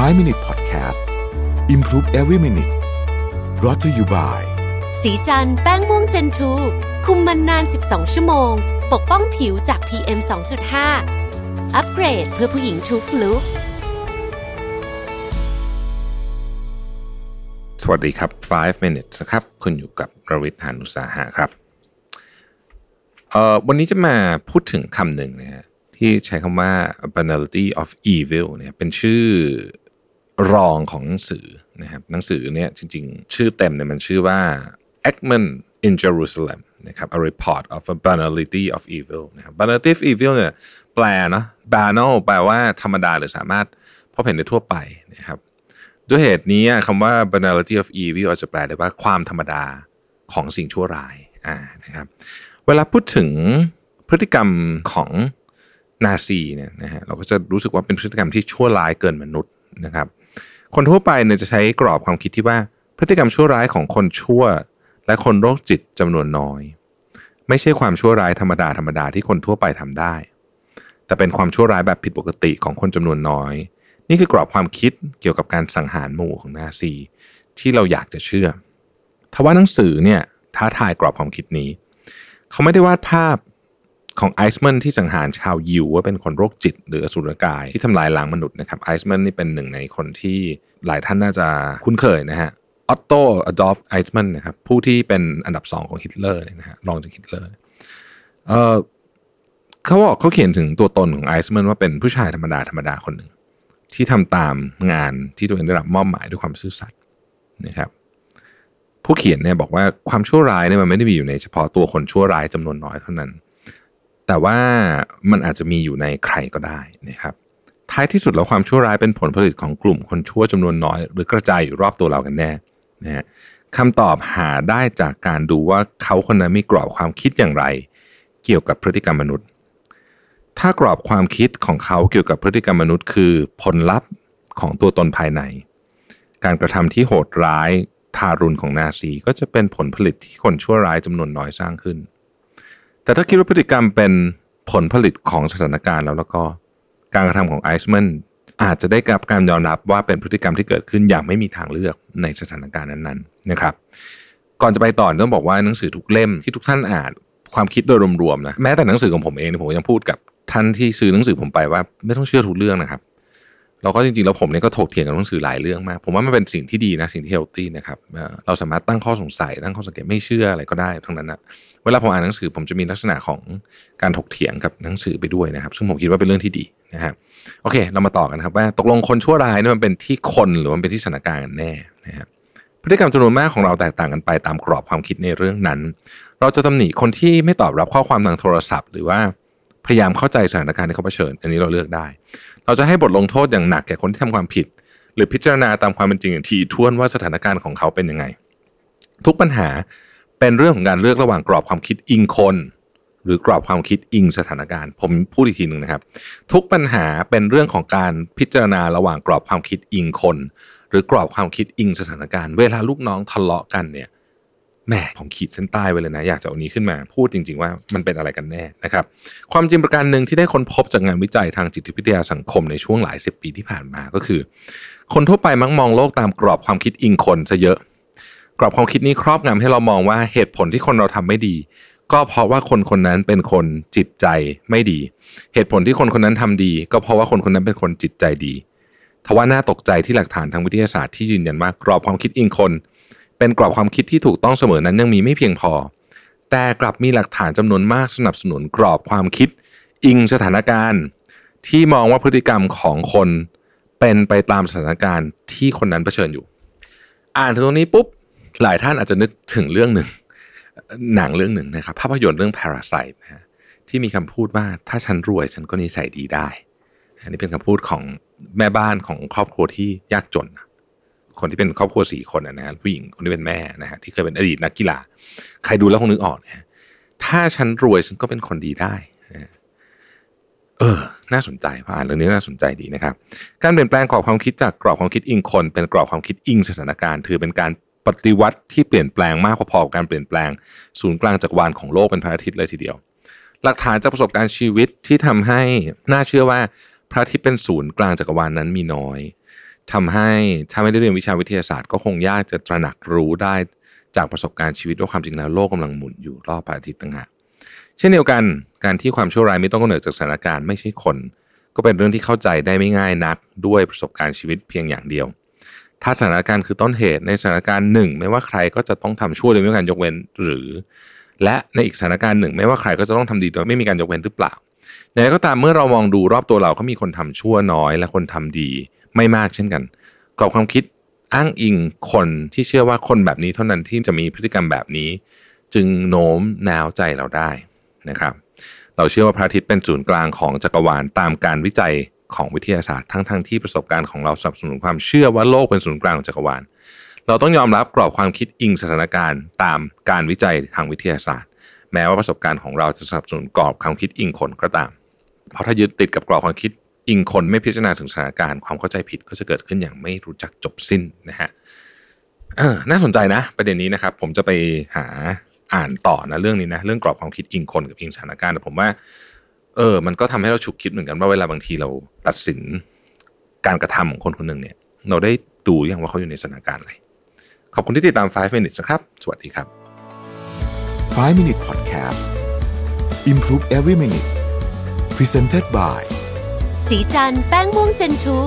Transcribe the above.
5 Minute Podcast Improve Every Minute รอ t ธออยู่บ่ายสีจันแป้งม่วงเจนทูคุมมันนาน 12 ชั่วโมง ปกป้องผิวจาก PM 2.5 อัปเกรดเพื่อผู้หญิงทุกลุกสวัสดีครับ 5 minutes นะครับ คุณอยู่กับรวิทย์หานุสาหะครับเอ่อวันนี้จะมาพูดถึงคำหนึ่งนะฮะที่ใช้คำว่า banality of evil เนี่ยเป็นชื่อ รองของหนังสือนะครับหนังสือเนี่ยจริง ๆ ชื่อเต็มเนี่ยมันชื่อว่า Ekman in Jerusalem นะครับ a report of a banality of evil นะครับ banality of evil เนี่ยแปลเนาะ banal แปลว่าธรรมดาหรือสามารถพบเห็นได้ทั่วไปนะครับ ด้วยเหตุนี้คำว่า banality of evil อาจจะแปลได้ว่าความธรรมดาของสิ่งชั่วร้ายอ่านะครับ เวลาพูดถึงพฤติกรรมของนาซีเนี่ยนะฮะเราก็จะรู้สึกว่าเป็นพฤติกรรมที่ชั่วร้ายเกินมนุษย์นะครับ คนทั่วไปเนี่ยจะใช้กรอบความคิดที่ว่า พฤติกรรมชั่วร้ายของคนชั่ว และคนโรคจิตจำนวนน้อย ไม่ใช่ความชั่วร้ายธรรมดาธรรมดาที่คนทั่วไปทำได้ แต่เป็นความชั่วร้ายแบบผิดปกติของคนจำนวนน้อย นี่คือกรอบความคิดเกี่ยวกับการสังหารหมู่ของนาซี ที่เราอยากจะเชื่อทว่าหนังสือเนี่ยท้าทายกรอบความคิดนี้ เขาไม่ได้วาดภาพ ของไอซ์แมนที่สังหารชาวยิวว่าเป็นคนโรคจิต หรืออสุรกายที่ทำลายล้างมนุษย์นะครับไอซ์แมนนี่เป็นหนึ่งในคนที่หลายท่านน่าจะคุ้นเคยนะฮะออตโตอดอล์ฟไอซ์แมนนะครับผู้ที่เป็นอันดับสองของฮิตเลอร์นะฮะรองจากฮิตเลอร์เออเขาบอกเขาเขียนถึงตัวตนของไอซ์แมนว่าเป็นผู้ชายธรรมดาธรรมดาคนหนึ่งที่ทำตามงานที่ตัวเองได้รับมอบหมายด้วยความซื่อสัตย์นะครับผู้เขียนเนี่ยบอกว่าความชั่วร้ายเนี่ยมันไม่ได้มีอยู่ในเฉพาะตัวคนชั่วร้ายจำนวนน้อยเท่านั้น แต่ว่ามันอาจจะมีอยู่ในใครก็ได้นะครับท้ายที่สุดแล้วความชั่วร้ายเป็นผลผลิตของกลุ่มคนชั่วจำนวนน้อย หรือกระจายอยู่รอบตัวเรากันแน่นะฮะคำตอบหาได้จากการดูว่าเขาคนนั้นมีกรอบความคิดอย่างไร เกี่ยวกับพฤติกรรมมนุษย์ ถ้ากรอบความคิดของเขาเกี่ยวกับพฤติกรรมมนุษย์ คือผลลัพธ์ของตัวตนภายใน การกระทำที่โหดร้ายทารุณของนาซีก็จะเป็นผลผลิตที่คนชั่วร้ายจำนวนน้อยสร้างขึ้น แต่ถ้าคิดว่าพฤติกรรมเป็นผลผลิตของสถานการณ์แล้วแล้วก็การกระทำของไอซ์แมนอาจจะได้กับการยอมรับว่าเป็นพฤติกรรมที่เกิดขึ้นอย่างไม่มีทางเลือกในสถานการณ์นั้นๆนะครับก่อนจะไปต่อต้องบอกว่าหนังสือทุกเล่มที่ทุกท่านอ่านความคิดโดยรวมๆนะแม้แต่หนังสือของผมเองผมยังพูดกับท่านที่ซื้อหนังสือผมไปว่าไม่ต้องเชื่อทุกเรื่องนะครับ แล้วก็จริงๆ แล้วผมเนี่ยก็ถกเถียงกับหนังสือหลายเรื่องมาก ผมว่ามันเป็นสิ่งที่ดีนะสิ่งที่เฮลตี้นะครับเราสามารถตั้งข้อสงสัยตั้งข้อสังเกตไม่เชื่ออะไรก็ได้ทั้งนั้นนะเวลาผมอ่านหนังสือผมจะมีลักษณะของการถกเถียงกับหนังสือไปด้วยนะครับ ซึ่งผมคิดว่าเป็นเรื่องที่ดีนะครับโอเค เรามาต่อกันครับว่าตกลงคนชั่วร้ายนี่มันเป็นที่คนหรือมันเป็นที่สถานการณ์แน่นะครับพฤติกรรมจำนวนมากของเราแตกต่างกันไปตามกรอบความคิดในเรื่องนั้น เราจะตำหนิคนที่ไม่ตอบรับข้อความทางโทรศัพท์ หรือว่าพยายามเข้าใจสถานการณ์ที่เขาเผชิญ อันนี้เราเลือกได้ เราจะให้บทลงโทษอย่างหนักแก่คนที่ทำความผิด หรือพิจารณาตามความเป็นจริงอย่างทีท่วนว่าสถานการณ์ของเขาเป็นยังไง ทุกปัญหาเป็นเรื่องของการเลือกระหว่างกรอบความคิดอิงคน หรือกรอบความคิดอิงสถานการณ์ ผมพูดอีกทีหนึ่งนะครับ ทุกปัญหาเป็นเรื่องของการพิจารณาระหว่างกรอบความคิดอิงคน หรือกรอบความคิดอิงสถานการณ์ เวลาลูกน้องทะเลาะกันเนี่ย แหมผมขีดเส้นใต้ไว้เลยนะ อยากจะเอานี้ขึ้นมาพูดจริง ๆ ว่ามันเป็นอะไรกันแน่นะครับความจริงประการหนึ่งที่ได้ค้นพบจากงานวิจัยทางจิตวิทยาสังคมในช่วงหลายสิบปีที่ผ่านมาก็คือ คนทั่วไปมักมองโลกตามกรอบความคิดอิงคนซะเยอะ กรอบความคิดนี้ครอบงำให้เรามองว่าเหตุผลที่คนเราทำไม่ดี ก็เพราะว่าคนคนนั้นเป็นคนจิตใจไม่ดี เหตุผลที่คนคนนั้นทำดี ก็เพราะว่าคนคนนั้นเป็นคนจิตใจดีทว่าน่าตกใจที่หลักฐานทางวิทยาศาสตร์ที่ยืนยันว่ากรอบความคิดอิงคน เป็นกรอบความคิดที่ถูกต้องเสมอนั้นยังมีไม่เพียงพอ แต่กลับมีหลักฐานจำนวนมากสนับสนุนกรอบความคิด อิงสถานการณ์ ที่มองว่าพฤติกรรมของคนเป็นไปตามสถานการณ์ที่คนนั้นเผชิญอยู่ อ่านถึงตรงนี้ปุ๊บหลายท่านอาจจะนึกถึงเรื่องหนึ่งหนังเรื่องหนึ่งนะครับ ภาพยนตร์เรื่อง Parasite นะฮะที่มีคำพูดว่าถ้าฉันรวยฉันก็นิสัยดีได้ อันนี้เป็นคำพูดของแม่บ้านของครอบครัวที่ยากจน คนที่เป็นครอบครัวสี่คนนะฮะผู้หญิงคนที่เป็นแม่นะฮะที่เคยเป็นอดีตนักกีฬา ใครดูแล้วคงนึกออกนะถ้าฉันรวยฉันก็เป็นคนดีได้เออ น่าสนใจผ่านเรื่องนี้น่าสนใจดีนะครับ การเปลี่ยนแปลงกรอบความคิดจากกรอบความคิดอิงคน เป็นกรอบความคิดอิงสถานการณ์ ถือเป็นการปฏิวัติที่เปลี่ยนแปลงมากพอๆกับการเปลี่ยนแปลงศูนย์กลางจักรวาลของโลกเป็นพระอาทิตย์เลยทีเดียว หลักฐานจากประสบการณ์ชีวิตที่ทำให้น่าเชื่อว่าพระอาทิตย์เป็นศูนย์กลางจักรวาลนั้นมีน้อย ทำให้ถ้าไม่ได้เรียนวิชาวิทยาศาสตร์ ก็คงยากจะตระหนักรู้ได้จากประสบการณ์ชีวิตว่าความจริงแล้วโลกกำลังหมุนอยู่รอบพระอาทิตย์ต่างหากเช่นเดียวกันการที่ความชั่วร้ายไม่ต้องกำเนิดจากสถานการณ์ไม่ใช่คน ก็เป็นเรื่องที่เข้าใจได้ไม่ง่ายนักด้วยประสบการณ์ชีวิตเพียงอย่างเดียว ถ้าสถานการณ์คือต้นเหตุในสถานการณ์หนึ่งไม่ว่าใครก็จะต้องทำชั่วโดยไม่มีการยกเว้นหรือ และในอีกสถานการณ์หนึ่ง ไม่ว่าใครก็จะต้องทำดีโดยไม่มีการยกเว้นหรือเปล่าอย่างไรก็ตามเมื่อเรามองดูรอบตัวเราก็มีคนทำชั่วน้อย และคนทำดี ไม่มากเช่นกันกรอบความคิดอ้างอิงคนที่เชื่อว่าคนแบบนี้เท่านั้นที่จะมีพฤติกรรมแบบนี้ จึงโน้มน้าวใจเราได้นะครับ เราเชื่อว่าพระอาทิตย์เป็นศูนย์กลางของจักรวาลตามการวิจัยของวิทยาศาสตร์ทั้งทั้งที่ประสบการณ์ของเราสนับสนุนความเชื่อว่าโลกเป็นศูนย์กลางของจักรวาล เราต้องยอมรับกรอบความคิดอิงสถานการณ์ ตามการวิจัยทางวิทยาศาสตร์ แม้ว่าประสบการณ์ของเราจะสนับสนุนกรอบความคิดอิงคนก็ตาม เพราะถ้ายึดติดกับกรอบความคิด อิงคนไม่พิจารณาถึงสถานการณ์ความเข้าใจผิดก็จะเกิดขึ้นอย่างไม่รู้จักจบสิ้นนะฮะน่าสนใจนะประเด็นนี้นะครับ ผมจะไปหาอ่านต่อนะเรื่องนี้นะเรื่องกรอบความคิดอิงคนกับอิงสถานการณ์แต่ผมว่า เออ มันก็ทำให้เราฉุกคิดเหมือนกันว่าเวลาบางทีเราตัดสินการกระทำของคนคนหนึ่งเนี่ย เราได้ดูอย่างว่าเขาอยู่ในสถานการณ์อะไรขอบคุณที่ติดตาม 5 minutes นะครับ สวัสดีครับ 5 minute podcast improve every minute presented by สีจันแป้งม่วงเจนทู